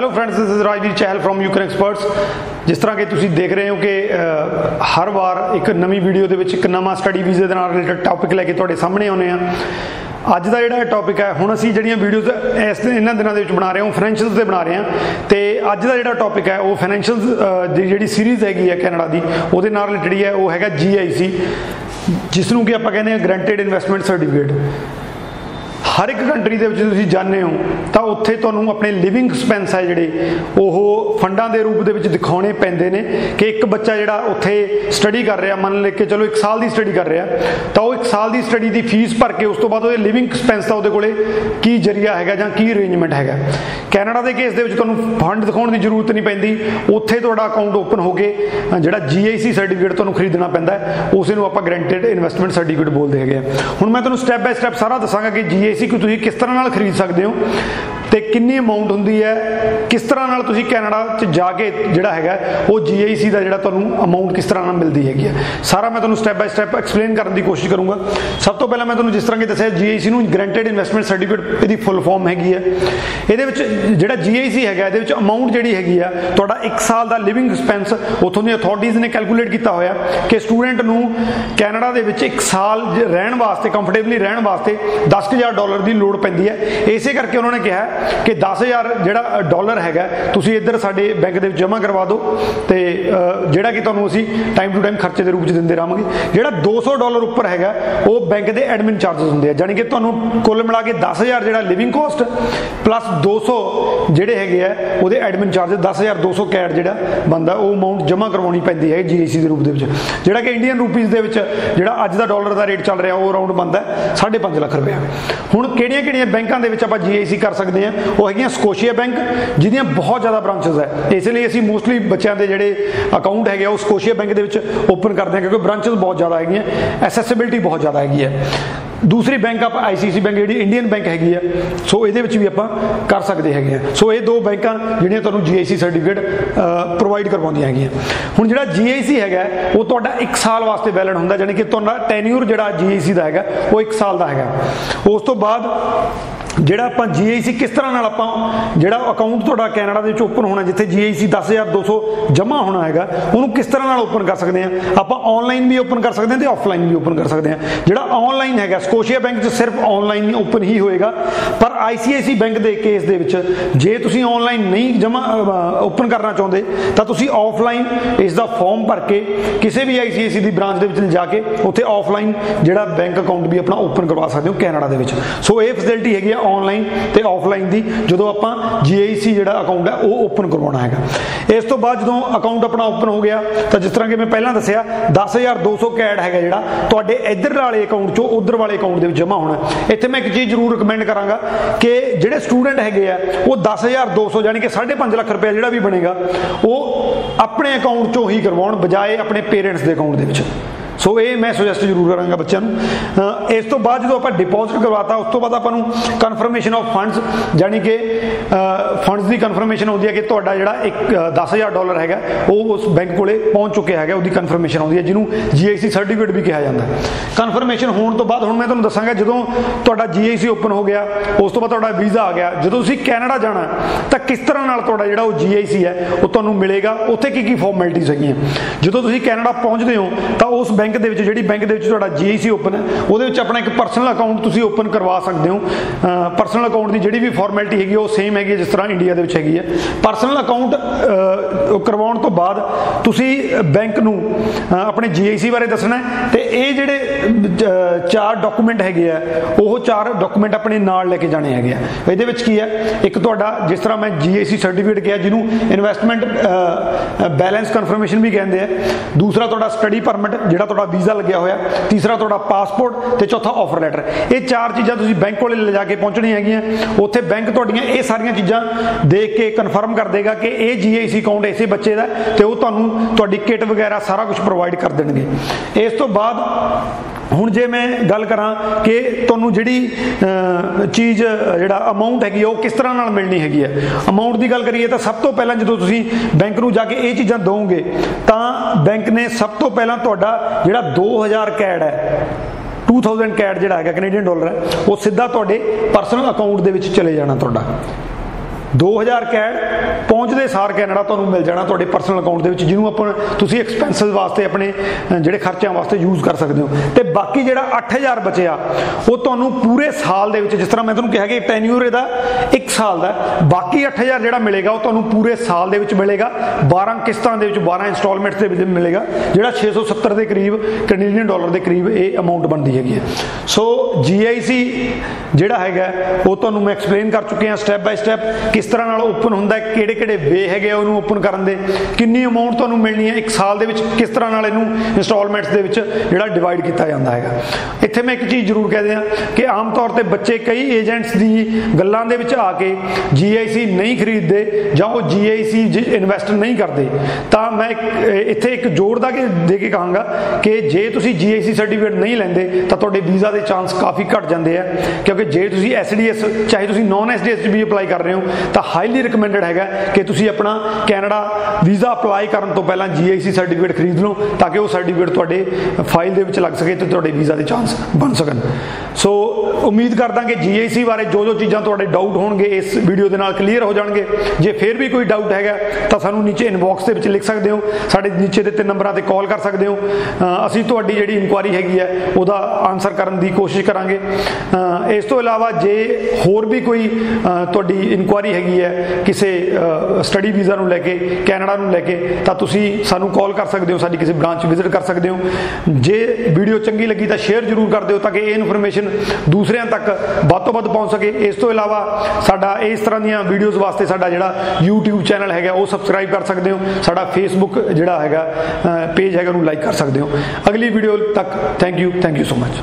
Hello friends this is Rajveer Chahal from Ukraine experts ਜਿਸ ਤਰ੍ਹਾਂ ਕਿ ਤੁਸੀਂ ਦੇਖ ਰਹੇ ਹੋ ਕਿ ਅ, ਹਰ ਵਾਰ ਇੱਕ ਨਵੀਂ ਵੀਡੀਓ ਦੇ ਵਿੱਚ ਇੱਕ ਨਵਾਂ ਸਟੱਡੀ ਵੀਜ਼ੇ ਦੇ ਨਾਲ ਰਿਲੇਟਡ ਟੌਪਿਕ ਲੈ ਕੇ ਤੁਹਾਡੇ ਸਾਹਮਣੇ ਆਉਨੇ ਆ ਅੱਜ ਦਾ ਜਿਹੜਾ ਟੌਪਿਕ ਹੈ ਹੁਣ ਅਸੀਂ ਜਿਹੜੀਆਂ ਵੀਡੀਓਜ਼ ਇਸ ਦਿਨ- ਇਹਨਾਂ ਦਿਨਾਂ ਦੇ ਵਿੱਚ ਬਣਾ ਰਹੇ ਹਾਂ ਫਾਈਨੈਂਸ਼ੀਅਲਸ ਤੇ ਬਣਾ ਰਹੇ ਹਾਂ। ਤੇ ਅੱਜ ਦਾ ਜਿਹੜਾ ਟੌਪਿਕ ਹੈ ਉਹ ਫਾਈਨੈਂਸ਼ੀਅਲਸ ਦੀ ਜਿਹੜੀ ਸੀਰੀਜ਼ ਹੈਗੀ ਹੈ ਕੈਨੇਡਾ ਦੀ ਉਹਦੇ ਨਾਲ ਰਿਲੇਟਡ ਹੀ ਹੈ ਉਹ ਹੈਗਾ GIC ਜਿਸ ਨੂੰ ਕਿ ਆਪਾਂ ਕਹਿੰਦੇ ਹਾਂ ਗਰੰਟਡ ਇਨਵੈਸਟਮੈਂਟ ਸਰਟੀਫਿਕੇਟ ਹਰ ਇੱਕ ਕੰਟਰੀ ਦੇ ਵਿੱਚ ਤੁਸੀਂ ਜਾਂਦੇ ਹੋ ਤਾਂ ਉੱਥੇ ਤੁਹਾਨੂੰ ਆਪਣੇ ਲਿਵਿੰਗ ਐਕਸਪੈਂਸ ਹੈ ਜਿਹੜੇ ਉਹ ਫੰਡਾਂ ਦੇ ਰੂਪ ਦੇ ਵਿੱਚ ਦਿਖਾਉਣੇ ਪੈਂਦੇ ਨੇ ਕਿ ਇੱਕ ਬੱਚਾ ਜਿਹੜਾ ਉੱਥੇ ਸਟੱਡੀ ਕਰ ਰਿਹਾ ਮੰਨ ਲੈ ਕੇ ਚਲੋ 1 ਸਾਲ ਦੀ ਸਟੱਡੀ ਕਰ ਰਿਹਾ ਤਾਂ ਉਹ 1 ਸਾਲ ਦੀ ਸਟੱਡੀ ਦੀ ਫੀਸ ਭਰ ਕੇ ਉਸ ਤੋਂ ਬਾਅਦ ਉਹਦੇ ਲਿਵਿੰਗ ਐਕਸਪੈਂਸ ਦਾ ਉਹਦੇ ਕੋਲੇ ਕੀ ਜਰੀਆ ਹੈਗਾ ਜਾਂ ਕੀ ਅਰੇਂਜਮੈਂਟ ਹੈਗਾ। ਕੈਨੇਡਾ ਦੇ ਕੇਸ ਦੇ ਵਿੱਚ ਤੁਹਾਨੂੰ ਫੰਡ ਦਿਖਾਉਣ ਦੀ ਜ਼ਰੂਰਤ ਨਹੀਂ ਪੈਂਦੀ ਉੱਥੇ ਤੁਹਾਡਾ ਅਕਾਊਂਟ ਓਪਨ ਹੋ ਕੇ ਅ, ਜਿਹੜਾ GIC ਸਰਟੀਫਿਕੇਟ ਤੁਹਾਨੂੰ ਖਰੀਦਣਾ ਪੈਂਦਾ ਹੈ ਉਸੇ ਨੂੰ ਆਪਾਂ ਗਰੰਟਡ ਇਨਵੈਸਟਮੈਂਟ ਸਰਟੀਫਿਕੇਟ ਬੋਲਦੇ ਹੈਗੇ ਆ। ਹੁਣ ਮੈਂ ਤੁਹਾਨੂੰ ਸਟੈਪ ਬਾਈ ਸਟੈਪ ਸਾਰਾ ਦੱਸਾਂਗਾ ਕਿ GIC ਕਿ ਤੁਸੀਂ ਕਿਸ ਤਰ੍ਹਾਂ ਨਾਲ ਖਰੀਦ ਸਕਦੇ ਹੋ ਤੇ ਕਿੰਨੀ ਅਮਾਉਂਟ ਹੁੰਦੀ ਹੈ, ਕਿਸ ਤਰ੍ਹਾਂ ਨਾਲ ਤੁਸੀਂ ਕੈਨੇਡਾ 'ਚ ਜਾ ਕੇ ਜਿਹੜਾ ਹੈਗਾ, ਉਹ GIC ਦਾ ਜਿਹੜਾ ਤੁਹਾਨੂੰ ਅਮਾਉਂਟ ਕਿਸ ਤਰ੍ਹਾਂ ਨਾਲ ਮਿਲਦੀ ਹੈਗੀ ਹੈ। ਸਾਰਾ ਮੈਂ ਤੁਹਾਨੂੰ ਸਟੈਪ ਬਾਈ ਸਟੈਪ ਐਕਸਪਲੇਨ ਕਰਨ ਦੀ ਕੋਸ਼ਿਸ਼ ਕਰੂੰਗਾ। ਸਭ ਤੋਂ ਪਹਿਲਾਂ ਮੈਂ ਤੁਹਾਨੂੰ ਜਿਸ ਤਰ੍ਹਾਂ ਕਿ ਦੱਸਿਆ GIC ਨੂੰ ਗਰੰਟਡ ਇਨਵੈਸਟਮੈਂਟ ਸਰਟੀਫਿਕੇਟ ਇਹਦੀ ਫੁੱਲ ਫਾਰਮ ਹੈਗੀ ਹੈ। ਇਹਦੇ ਵਿੱਚ ਜਿਹੜਾ GIC ਹੈਗਾ, ਇਹਦੇ ਵਿੱਚ ਅਮਾਉਂਟ ਜਿਹੜੀ ਹੈਗੀ ਆ, ਤੁਹਾਡਾ 1 ਸਾਲ ਦਾ ਲਿਵਿੰਗ ਐਕਸਪੈਂਸ ਉਥੋਂ ਦੀ ਅਥਾਰਟੀਜ਼ ਨੇ ਕੈਲਕੂਲੇਟ ਕੀਤਾ ਹੋਇਆ ਕਿ ਸਟੂਡੈਂਟ ਨੂੰ ਕੈਨੇਡਾ ਦੇ ਵਿੱਚ 1 ਸਾਲ ਜ- ਰਹਿਣ ਵਾਸਤੇ ਕੰਫਰਟੇਬਲੀ ਰਹਿਣ ਵਾਸਤੇ 10000 ਡਾਲਰ ਡਾਲਰ ਦੀ ਲੋੜ ਪੈਂਦੀ ਹੈ। ਇਸੇ ਕਰਕੇ ਉਹਨਾਂ ਨੇ ਕਿਹਾ ਕਿ 10000 ਜਿਹੜਾ ਡਾਲਰ ਹੈਗਾ, ਤੁਸੀਂ ਇੱਧਰ ਸਾਡੇ ਬੈਂਕ ਦੇ ਵਿੱਚ ਜਮ੍ਹਾਂ ਕਰਵਾ ਦਿਓ ਤੇ ਜਿਹੜਾ ਕਿ ਤੁਹਾਨੂੰ ਅਸੀਂ ਟਾਈਮ ਟੂ ਟਾਈਮ ਖਰਚੇ ਦੇ ਰੂਪ ਵਿੱਚ ਦਿੰਦੇ ਰਹਾਂਗੇ। ਜਿਹੜਾ 200 ਡਾਲਰ ਉੱਪਰ ਹੈਗਾ, ਉਹ ਬੈਂਕ ਦੇ ਐਡਮਿਨ ਚਾਰजेस ਹੁੰਦੇ ਆ। ਜਾਨੀ ਕਿ ਤੁਹਾਨੂੰ ਕੁੱਲ ਮਿਲਾ ਕੇ 10000 ਜਿਹੜਾ ਲਿਵਿੰਗ ਕੋਸਟ ਪਲੱਸ 200 ਜਿਹੜੇ ਹੈਗੇ ਆ, ਉਹਦੇ ਐਡਮਿਨ ਚਾਰजेस 10200 ਕੈਟ ਜਿਹੜਾ ਬੰਦਾ, ਉਹ ਅਮਾਉਂਟ ਜਮ੍ਹਾਂ ਕਰਵਾਉਣੀ ਪੈਂਦੀ ਹੈ ਜੀਐਸਟੀ ਦੇ ਰੂਪ ਦੇ ਵਿੱਚ। ਜਿਹੜਾ ਕਿ ਇੰਡੀਅਨ ਰੂਪੀਜ਼ ਦੇ ਵਿੱਚ ਜਿਹੜਾ ਅੱਜ ਦਾ ਡਾਲਰ ਦਾ ਰੇਟ ਚੱਲ ਰਿਹਾ, ਉਹ ਅਰਾਊਂਡ ਬੰਦਾ 5.5 ਲੱਖ ਰੁਪਏ ਹੁਣ ਕਿਹੜੀਆਂ ਕਿਹੜੀਆਂ ਬੈਂਕਾਂ ਦੇ ਵਿੱਚ ਆਪਾਂ GIC ਕਰ ਸਕਦੇ ਹਾਂ? ਉਹ ਹੈਗੀਆਂ ਸਕੋਸ਼ੀਆ ਬੈਂਕ ਜਿਹਦੀਆਂ ਬਹੁਤ ਜ਼ਿਆਦਾ ਬ੍ਰਾਂਚਸ ਹੈ। ਇਸ ਲਈ ਅਸੀਂ ਮੋਸਟਲੀ ਬੱਚਿਆਂ ਦੇ ਜਿਹੜੇ ਅਕਾਊਂਟ ਹੈਗੇ ਆ, ਉਹ ਸਕੋਸ਼ੀਆ ਬੈਂਕ ਦੇ ਵਿੱਚ ਓਪਨ ਕਰਦੇ ਹਾਂ, ਕਿਉਂਕਿ ਬ੍ਰਾਂਚਸ ਬਹੁਤ ਜ਼ਿਆਦਾ ਹੈਗੀਆਂ। ਐਸੈਸਿਬਿਲਟੀ ਬਹੁਤ ਜ਼ਿਆਦਾ ਹੈਗੀ ਹੈ। ਦੂਸਰੀ ਬੈਂਕ ਆਪਾਂ ਆਈਸੀਸੀ ਬੈਂਕ ਜਿਹੜੀ ਇੰਡੀਅਨ ਬੈਂਕ ਹੈਗੀ ਆ, ਸੋ ਇਹਦੇ ਵਿੱਚ ਵੀ ਆਪਾਂ ਕਰ ਸਕਦੇ ਹੈਗੇ ਆ। ਸੋ ਇਹ ਦੋ ਬੈਂਕਾਂ ਜਿਹੜੀਆਂ ਤੁਹਾਨੂੰ GIC ਸਰਟੀਫਿਕੇਟ ਪ੍ਰੋਵਾਈਡ ਕਰਵਾਉਂਦੀਆਂ ਹੈਗੀਆਂ। ਹੁਣ ਜਿਹੜਾ GIC ਹੈਗਾ, ਉਹ ਤੁਹਾਡਾ 1 ਸਾਲ ਵਾਸਤੇ ਵੈਲਿਡ ਹੁੰਦਾ ਯਾਨੀ ਕਿ ਤੁਹਾਡਾ ਟੈਨਿਊਰ ਜਿਹੜਾ GIC ਦਾ ਹੈਗਾ, ਉਹ 1 ਸਾਲ ਦਾ ਹੈਗਾ। ਉਸ ਤੋਂ ਬਾਅਦ ਜਿਹੜਾ ਆਪਾਂ GIC ਕਿਸ ਤਰ੍ਹਾਂ ਨਾਲ ਆਪਾਂ ਜਿਹੜਾ ਅਕਾਊਂਟ ਤੁਹਾਡਾ ਕੈਨੇਡਾ ਦੇ ਵਿੱਚ ਓਪਨ ਹੋਣਾ, ਜਿੱਥੇ GIC 10200 ਜਮ੍ਹਾਂ ਹੋਣਾ ਹੈਗਾ, ਉਹਨੂੰ ਕਿਸ ਤਰ੍ਹਾਂ ਨਾਲ ਓਪਨ ਕਰ ਸਕਦੇ ਆ ਆਪਾਂ ਆਨਲਾਈਨ ਵੀ ਓਪਨ ਕਰ ਸਕਦੇ ਹਾਂ ਤੇ ਆਫਲਾਈਨ ਵੀ ਓਪਨ ਕਰ ਸਕਦੇ ਹਾਂ। ਜਿਹੜਾ ਆਨਲਾਈਨ ਹੈਗਾ ਸਕੋਸ਼ੀਆ ਬੈਂਕ 'ਚ ਸਿਰਫ ਆਨਲਾਈਨ ਹੀ ਓਪਨ ਹੀ ਹੋਏਗਾ, ਪਰ ICICI ਬੈਂਕ ਦੇ ਕੇਸ ਦੇ ਵਿੱਚ ਜੇ ਤੁਸੀਂ ਆਨਲਾਈਨ ਨਹੀਂ ਜਮ੍ਹਾਂ ਓਪਨ ਕਰਨਾ ਚਾਹੁੰਦੇ, ਤਾਂ ਤੁਸੀਂ ਆਫਲਾਈਨ ਇਸ ਦਾ ਫਾਰਮ ਭਰ ਕੇ ਕਿਸੇ ਵੀ ICICI ਦੀ ਬ੍ਰਾਂਚ ਦੇ ਵਿੱਚ ਜਾ ਕੇ ਉੱਥੇ ਆਫਲਾਈਨ ਜਿਹੜਾ ਬੈਂਕ ਅਕਾਊਂਟ ਵੀ ਆਪਣਾ ਓਪਨ ਕਰਵਾ ਸਕਦੇ ਹੋ ਕੈਨੇਡਾ ਦੇ ਵਿੱਚ। ਸੋ ਇਹ ਫੈਸਿਲਿਟੀ ਹੈਗੀ ਆ ਆਨਲਾਈਨ ਤੇ ਆਫਲਾਈਨ ਦੀ, ਜਦੋਂ ਆਪਾਂ GIC ਜਿਹੜਾ ਅਕਾਊਂਟ ਹੈ, ਉਹ ਓਪਨ ਕਰਵਾਉਣਾ ਹੈਗਾ। ਇਸ ਤੋਂ ਬਾਅਦ ਜਦੋਂ ਅਕਾਊਂਟ ਆਪਣਾ ਓਪਨ ਹੋ ਗਿਆ, ਤਾਂ ਜਿਸ ਤਰ੍ਹਾਂ ਕਿ ਮੈਂ ਪਹਿਲਾਂ ਦੱਸਿਆ 10200 ਕੈਡ ਹੈਗਾ ਜਿਹੜਾ, ਤੁਹਾਡੇ ਇੱਧਰ ਵਾਲੇ ਅਕਾਊਂਟ ਚੋਂ ਉਧਰ ਵਾਲੇ ਅਕਾਊਂਟ ਦੇ ਵਿੱਚ ਜਮ੍ਹਾਂ ਹੋਣਾ ਇੱਥੇ ਮੈਂ ਇੱਕ ਚੀਜ਼ ਜ਼ਰੂਰ ਰეკਮੈਂਡ ਕਰਾਂਗਾ ਕਿ ਜਿਹੜੇ ਸਟੂਡੈਂਟ ਹੈਗੇ ਆ, ਉਹ 10200 ਯਾਨੀ ਕਿ 5.5 ਲੱਖ ਰੁਪਏ ਜਿਹੜਾ ਵੀ ਬਣੇਗਾ, ਉਹ ਆਪਣੇ ਅਕਾਊਂਟ ਚੋਂ ਹੀ ਕਰਵਾਉਣ, ਬਜਾਏ ਆਪਣੇ ਪੇਰੈਂਟਸ ਦੇ ਅਕਾਊਂਟ ਦੇ ਵਿੱਚ। ਸੋ ਇਹ ਮੈਂ ਸੁਜੈਸਟ ਜ਼ਰੂਰ ਕਰਾਂਗਾ ਬੱਚਿਆਂ ਨੂੰ। ਅਹ, ਇਸ ਤੋਂ ਬਾਅਦ ਜਦੋਂ ਆਪਾਂ ਡਿਪੋਜ਼ਿਟ ਕਰਵਾਤਾ, ਉਸ ਤੋਂ ਬਾਅਦ ਆਪਾਂ ਨੂੰ ਕਨਫਰਮੇਸ਼ਨ ਆਫ ਫੰਡਸ ਯਾਨੀ ਕਿ ਫੰਡਸ ਦੀ ਕਨਫਰਮੇਸ਼ਨ ਹੁੰਦੀ ਹੈ ਕਿ ਤੁਹਾਡਾ ਜਿਹੜਾ ਇੱਕ, ਅਹ 10000 ਡਾਲਰ ਹੈਗਾ, ਉਹ ਉਸ ਬੈਂਕ ਕੋਲੇ ਪਹੁੰਚ ਚੁੱਕਿਆ ਹੈਗਾ, ਉਹਦੀ ਕਨਫਰਮੇਸ਼ਨ ਆਉਂਦੀ ਹੈ, ਜਿਹਨੂੰ GIC ਸਰਟੀਫਿਕੇਟ ਵੀ ਕਿਹਾ ਜਾਂਦਾ ਕਨਫਰਮੇਸ਼ਨ ਹੋਣ ਤੋਂ ਬਾਅਦ ਹੁਣ ਮੈਂ ਤੁਹਾਨੂੰ ਦੱਸਾਂਗਾ, ਜਦੋਂ ਤੁਹਾਡਾ GIC ਓਪਨ ਹੋ ਗਿਆ, ਉਸ ਤੋਂ ਬਾਅਦ ਤੁਹਾਡਾ ਵੀਜ਼ਾ ਆ ਗਿਆ, ਜਦੋਂ ਤੁਸੀਂ ਕੈਨੇਡਾ ਜਾਣਾ ਤਾਂ ਕਿਸ ਤਰ੍ਹਾਂ ਨਾਲ ਤੁਹਾਡਾ ਜਿਹੜਾ ਉਹ GIC ਹੈ, ਉਹ ਤੁਹਾਨੂੰ ਮਿਲੇਗਾ, ਉੱਥੇ ਕੀ ਕੀ ਫਾਰਮੈਲਿਟੀਜ਼ ਹੈਗੀਆਂ। ਜਦੋਂ ਤੁਸੀਂ ਕੈਨੇਡਾ ਪਹੁੰਚਦੇ ਹੋ, ਤਾਂ ਉਸ ਬੈਂਕ ਦੇ ਵਿੱਚ ਜਿਹੜੀ ਬੈਂਕ ਦੇ ਵਿੱਚ ਤੁਹਾਡਾ GIC ਓਪਨ ਹੈ ਉਹਦੇ ਵਿੱਚ ਆਪਣਾ ਇੱਕ ਪਰਸਨਲ ਅਕਾਊਂਟ ਤੁਸੀਂ ਓਪਨ ਕਰਵਾ ਸਕਦੇ ਹੋ। ਪਰਸਨਲ ਅਕਾਊਂਟ ਦੀ ਜਿਹੜੀ ਵੀ ਫਾਰਮੈਲਿਟੀ ਹੈਗੀ ਉਹ ਸੇਮ ਹੈਗੀ ਹੈ ਜਿਸ ਤਰ੍ਹਾਂ ਇੰਡੀਆ ਦੇ ਵਿੱਚ ਹੈਗੀ ਹੈ। ਪਰਸਨਲ ਅਕਾਊਂਟ ਕਰਵਾਉਣ ਤੋਂ ਬਾਅਦ ਤੁਸੀਂ ਬੈਂਕ ਨੂੰ ਅ, ਆਪਣੇ GIC ਬਾਰੇ ਦੱਸਣਾ ਹੈ ਤੇ ਇਹ ਜਿਹੜੇ ਅ, ਚਾਰ ਡਾਕੂਮੈਂਟ ਹੈਗੇ ਆ ਉਹ ਚਾਰ ਡਾਕੂਮੈਂਟ ਆਪਣੇ ਨਾਲ ਲੈ ਕੇ ਜਾਣੇ ਹੈਗੇ ਆ। ਇਹਦੇ ਵਿੱਚ ਕੀ ਹੈ? ਇੱਕ ਤੁਹਾਡਾ ਜਿਸ ਤਰ੍ਹਾਂ ਮੈਂ GIC ਸਰਟੀਫਿਕੇਟ ਕਿਹਾ ਜਿਹਨੂੰ ਇਨਵੈਸਟਮੈਂਟ ਬੈਲੈਂਸ ਕਨਫਰਮੇਸ਼ਨ ਵੀ ਕਹਿੰਦੇ ਆ। ਦੂਸਰਾ ਤੁਹਾਡਾ ਸਟੱਡੀ ਪਰਮਿਟ ਜਿਹੜਾ ਤੁਹਾਡਾ ਵੀਜ਼ਾ ਲੱਗਿਆ ਹੋਇਆ, ਤੀਸਰਾ ਤੁਹਾਡਾ ਪਾਸਪੋਰਟ ਤੇ ਚੌਥਾ ਆਫਰ ਲੈਟਰ ਇਹ ਚਾਰ ਚੀਜ਼ਾਂ ਤੁਸੀਂ ਬੈਂਕ ਕੋਲੇ ਲਿਜਾ ਕੇ ਪਹੁੰਚਣੀਆਂ ਹੈਗੀਆਂ। ਉੱਥੇ ਬੈਂਕ ਤੁਹਾਡੀਆਂ ਇਹ ਸਾਰੀਆਂ ਚੀਜ਼ਾਂ ਦੇਖ ਕੇ ਕਨਫਰਮ ਕਰ ਦੇਗਾ ਕਿ ਇਹ GIC ਅਕਾਊਂਟ ਇਸੇ ਬੱਚੇ ਦਾ ਹੈ ਤੇ ਉਹ ਤੁਹਾਨੂੰ ਤੁਹਾਡੀ ਕਿਟ ਵਗੈਰਾ ਸਾਰਾ ਕੁਝ ਪ੍ਰੋਵਾਈਡ ਕਰ ਦੇਣਗੇ। ਇਸ ਤੋਂ ਬਾਅਦ ਹੁਣ ਜੇ ਮੈਂ ਗੱਲ ਕਰਾਂ ਕਿ ਤੁਹਾਨੂੰ ਜਿਹੜੀ ਅਹ, ਚੀਜ਼ ਅਹ, ਜਿਹੜਾ ਅਮਾਉਂਟ ਹੈਗੀ ਆ, ਉਹ ਕਿਸ ਤਰ੍ਹਾਂ ਨਾਲ ਮਿਲਣੀ ਹੈਗੀ ਹੈ ਅਮਾਉਂਟ ਦੀ ਗੱਲ ਕਰੀਏ ਤਾਂ ਸਭ ਤੋਂ ਪਹਿਲਾਂ ਜਦੋਂ ਤੁਸੀਂ ਬੈਂਕ ਨੂੰ ਜਾ ਕੇ ਇਹ ਚੀਜ਼ਾਂ ਦੋਗੇ ਤਾਂ ਬੈਂਕ ਨੇ ਸਭ ਤੋਂ ਪਹਿਲਾਂ ਤੁਹਾਡਾ ਜਿਹੜਾ 2000 ਕੈਡ ਹੈ 2000 ਕੈਡ ਜਿਹੜਾ ਹੈਗਾ ਕੈਨੇਡੀਅਨ ਡਾਲਰ ਹੈ ਉਹ ਸਿੱਧਾ ਤੁਹਾਡੇ ਪਰਸਨਲ ਅਕਾਊਂਟ ਦੇ ਵਿੱਚ ਚਲੇ ਜਾਣਾ ਤੁਹਾਡਾ। 2000 ਕੈਡ ਪਹੁੰਚਦੇ ਸਾਰ ਕੈਨੇਡਾ ਤੁਹਾਨੂੰ ਮਿਲ ਜਾਣਾ ਤੁਹਾਡੇ ਪਰਸਨਲ ਅਕਾਊਂਟ ਦੇ ਵਿੱਚ ਜਿਹਨੂੰ ਆਪਾਂ ਤੁਸੀਂ ਐਕਸਪੈਂਸਸ ਵਾਸਤੇ ਆਪਣੇ ਅ, ਜਿਹੜੇ ਖਰਚਿਆਂ ਵਾਸਤੇ ਯੂਜ਼ ਕਰ ਸਕਦੇ ਹੋ ਤੇ ਬਾਕੀ ਜਿਹੜਾ 8000 ਬਚਿਆ ਉਹ ਤੁਹਾਨੂੰ ਪੂਰੇ ਸਾਲ ਦੇ ਵਿੱਚ ਜਿਸ ਤਰ੍ਹਾਂ ਮੈਂ ਤੁਹਾਨੂੰ ਕਿਹਾ ਕਿ ਟੈਨਿਊਰ ਇਹਦਾ 1 ਸਾਲ ਦਾ ਹੈ। ਬਾਕੀ 8000 ਜਿਹੜਾ ਮਿਲੇਗਾ ਉਹ ਤੁਹਾਨੂੰ ਪੂਰੇ ਸਾਲ ਦੇ ਵਿੱਚ ਮਿਲੇਗਾ 12 ਕਿਸ਼ਤਾਂ ਦੇ ਵਿੱਚ 12 ਇੰਸਟਾਲਮੈਂਟਸ ਦੇ ਵਿੱਚ ਮਿਲੇਗਾ ਜਿਹੜਾ 670 ਦੇ ਕਰੀਬ ਕੈਨੇਡੀਅਨ ਡਾਲਰ ਦੇ ਕਰੀਬ ਇਹ ਅਮਾਉਂਟ ਬਣਦੀ ਹੈਗੀ ਹੈ ਸੋ GIC ਜਿਹੜਾ ਹੈਗਾ ਉਹ ਤੁਹਾਨੂੰ ਮੈਂ ਐਕਸਪਲੇਨ ਕਰ ਚੁੱਕੇ ਹਾਂ ਸਟੈਪ ਬਾਈ ਸਟੈਪ ਕਿਸ ਤਰ੍ਹਾਂ ਨਾਲ ਓਪਨ ਹੁੰਦਾ ਹੈ, ਕਿਹੜੇ ਕਿਹੜੇ ਵੇ ਹੈਗੇ ਆ ਉਹਨੂੰ ਓਪਨ ਕਰਨ ਦੇ, ਕਿੰਨੀ ਅਮਾਉਂਟ ਤੁਹਾਨੂੰ ਮਿਲਣੀ ਹੈ, ਇੱਕ ਸਾਲ ਦੇ ਵਿੱਚ ਕਿਸ ਤਰ੍ਹਾਂ ਨਾਲ ਇਹਨੂੰ ਇੰਸਟਾਲਮੈਂਟਸ ਦੇ ਵਿੱਚ ਜਿਹੜਾ ਡਿਵਾਈਡ ਕੀਤਾ ਜਾਂਦਾ ਹੈਗਾ। ਇੱਥੇ ਮੈਂ ਇੱਕ ਚੀਜ਼ ਜ਼ਰੂਰ ਕਹਿ ਦਿਆਂ ਕਿ ਆਮ ਤੌਰ ਤੇ ਬੱਚੇ ਕਈ ਏਜੰਟਸ ਦੀ ਗੱਲਾਂ ਦੇ ਵਿੱਚ ਆ ਕੇ GIC ਨਹੀਂ ਖਰੀਦਦੇ ਜਾਂ ਉਹ GIC ਇਨਵੈਸਟ ਨਹੀਂ ਕਰਦੇ। ਤਾਂ ਮੈਂ ਇੱਕ- ਇਹ- ਇੱਥੇ ਇੱਕ ਜੋੜ ਦਾ ਕੇ ਦੇ ਕੇ ਕਹਾਂਗਾ ਕਿ ਜੇ ਤੁਸੀਂ GIC ਸਰਟੀਫਿਕੇਟ ਨਹੀਂ ਲੈਂਦੇ, ਤਾਂ ਤੁਹਾਡੇ ਵੀਜ਼ਾ ਦੇ ਚਾਂਸ ਕਾਫੀ ਘਟ ਜਾਂਦੇ ਆ। ਕਿਉਂਕਿ ਜੇ ਤੁਸੀਂ SDS ਚਾਹੇ ਤੁਸੀਂ ਨਾਨ SDS 'ਚ ਵੀ ਅਪਲਾਈ ਕਰ ਰਹੇ ਹੋ ਤਾਂ ਹਾਈਲੀ ਰეკਮੈਂਡਡ ਹੈਗਾ ਕਿ ਤੁਸੀਂ ਆਪਣਾ ਕੈਨੇਡਾ ਵੀਜ਼ਾ ਅਪਲਾਈ ਕਰਨ ਤੋਂ ਪਹਿਲਾਂ GIC ਸਰਟੀਫਿਕੇਟ ਖਰੀਦ ਲਓ ਤਾਂ ਕਿ ਉਹ ਸਰਟੀਫਿਕੇਟ ਤੁਹਾਡੇ ਫਾਈਲ ਦੇ ਵਿੱਚ ਲੱਗ ਸਕੇ ਤੇ ਤੁਹਾਡੇ ਵੀਜ਼ਾ ਦੇ ਚਾਂਸ ਬਣ ਸਕਣ। ਸੋ ਉਮੀਦ ਕਰਦਾ ਕਿ GIC ਬਾਰੇ ਜੋ ਜੋ ਚੀਜ਼ਾਂ ਤੁਹਾਡੇ ਡਾਊਟ ਹੋਣਗੇ ਇਸ ਵੀਡੀਓ ਦੇ ਨਾਲ ਕਲੀਅਰ ਹੋ ਜਾਣਗੇ। ਜੇ ਫਿਰ ਵੀ ਕੋਈ ਡਾਊਟ ਹੈਗਾ ਤਾਂ ਸਾਨੂੰ ਨੀਚੇ ਇਨਬਾਕਸ ਦੇ ਵਿੱਚ ਲਿਖ ਸਕਦੇ ਹੋ। ਸਾਡੇ ਨੀਚੇ ਦੇ ਤਿੰਨ ਨੰਬਰਾਂ ਤੇ ਕਾਲ ਕਰ ਸਕਦੇ ਹੋ। ਅ, ਅਸੀਂ ਤੁਹਾਡੀ ਜਿਹੜੀ ਇਨਕੁਆਰੀ ਹੈਗੀ ਹੈ ਉਹਦਾ ਆਨਸਰ ਕਰਨ ਦੀ ਕੋਸ਼ਿਸ਼ ਕਰਾਂਗੇ। ਅ, ਇਸ ਤੋਂ ਇਲਾਵਾ ਜੇ ਹੋਰ ਵੀ ਕੋਈ ਅ, ਤੁਹਾਡੀ ਇਨਕੁਆਰੀ ਹੈਗੀ ਹੈ, ਕਿਸੇ ਸਟੱਡੀ ਵੀਜ਼ਾ ਨੂੰ ਲੈ ਕੇ, ਕੈਨੇਡਾ ਨੂੰ ਲੈ ਕੇ, ਤਾਂ ਤੁਸੀਂ ਸਾਨੂੰ ਕਾਲ ਕਰ ਸਕਦੇ ਹੋ, ਸਾਡੀ ਕਿਸੇ ਬ੍ਰਾਂਚ ਵਿਜ਼ਿਟ ਕਰ ਸਕਦੇ ਹੋ। ਜੇ ਵੀਡੀਓ ਚੰਗੀ ਲੱਗੀ ਤਾਂ ਸ਼ੇਅਰ ਜ਼ਰੂਰ ਕਰ ਦਿਓ ਤਾਂ ਕਿ ਇਹ ਇਨਫੋਰਮੇਸ਼ਨ ਦੂਸਰਿਆਂ ਤੱਕ ਵੱਧ ਤੋਂ ਵੱਧ ਪਹੁੰਚ ਸਕੇ। ਇਸ ਤੋਂ ਇਲਾਵਾ ਸਾਡਾ ਇਸ ਤਰ੍ਹਾਂ ਦੀਆਂ ਵੀਡੀਓਜ਼ ਵਾਸਤੇ ਸਾਡਾ ਜਿਹੜਾ YouTube ਚੈਨਲ ਹੈਗਾ, ਉਹ ਸਬਸਕ੍ਰਾਈਬ ਕਰ ਸਕਦੇ ਹੋ। ਸਾਡਾ Facebook ਜਿਹੜਾ ਹੈਗਾ ਪੇਜ ਹੈਗਾ, ਉਹਨੂੰ ਲਾਈਕ ਕਰ ਸਕਦੇ ਹੋ। ਅਗਲੀ ਵੀਡੀਓ ਤੱਕ thank you thank you so much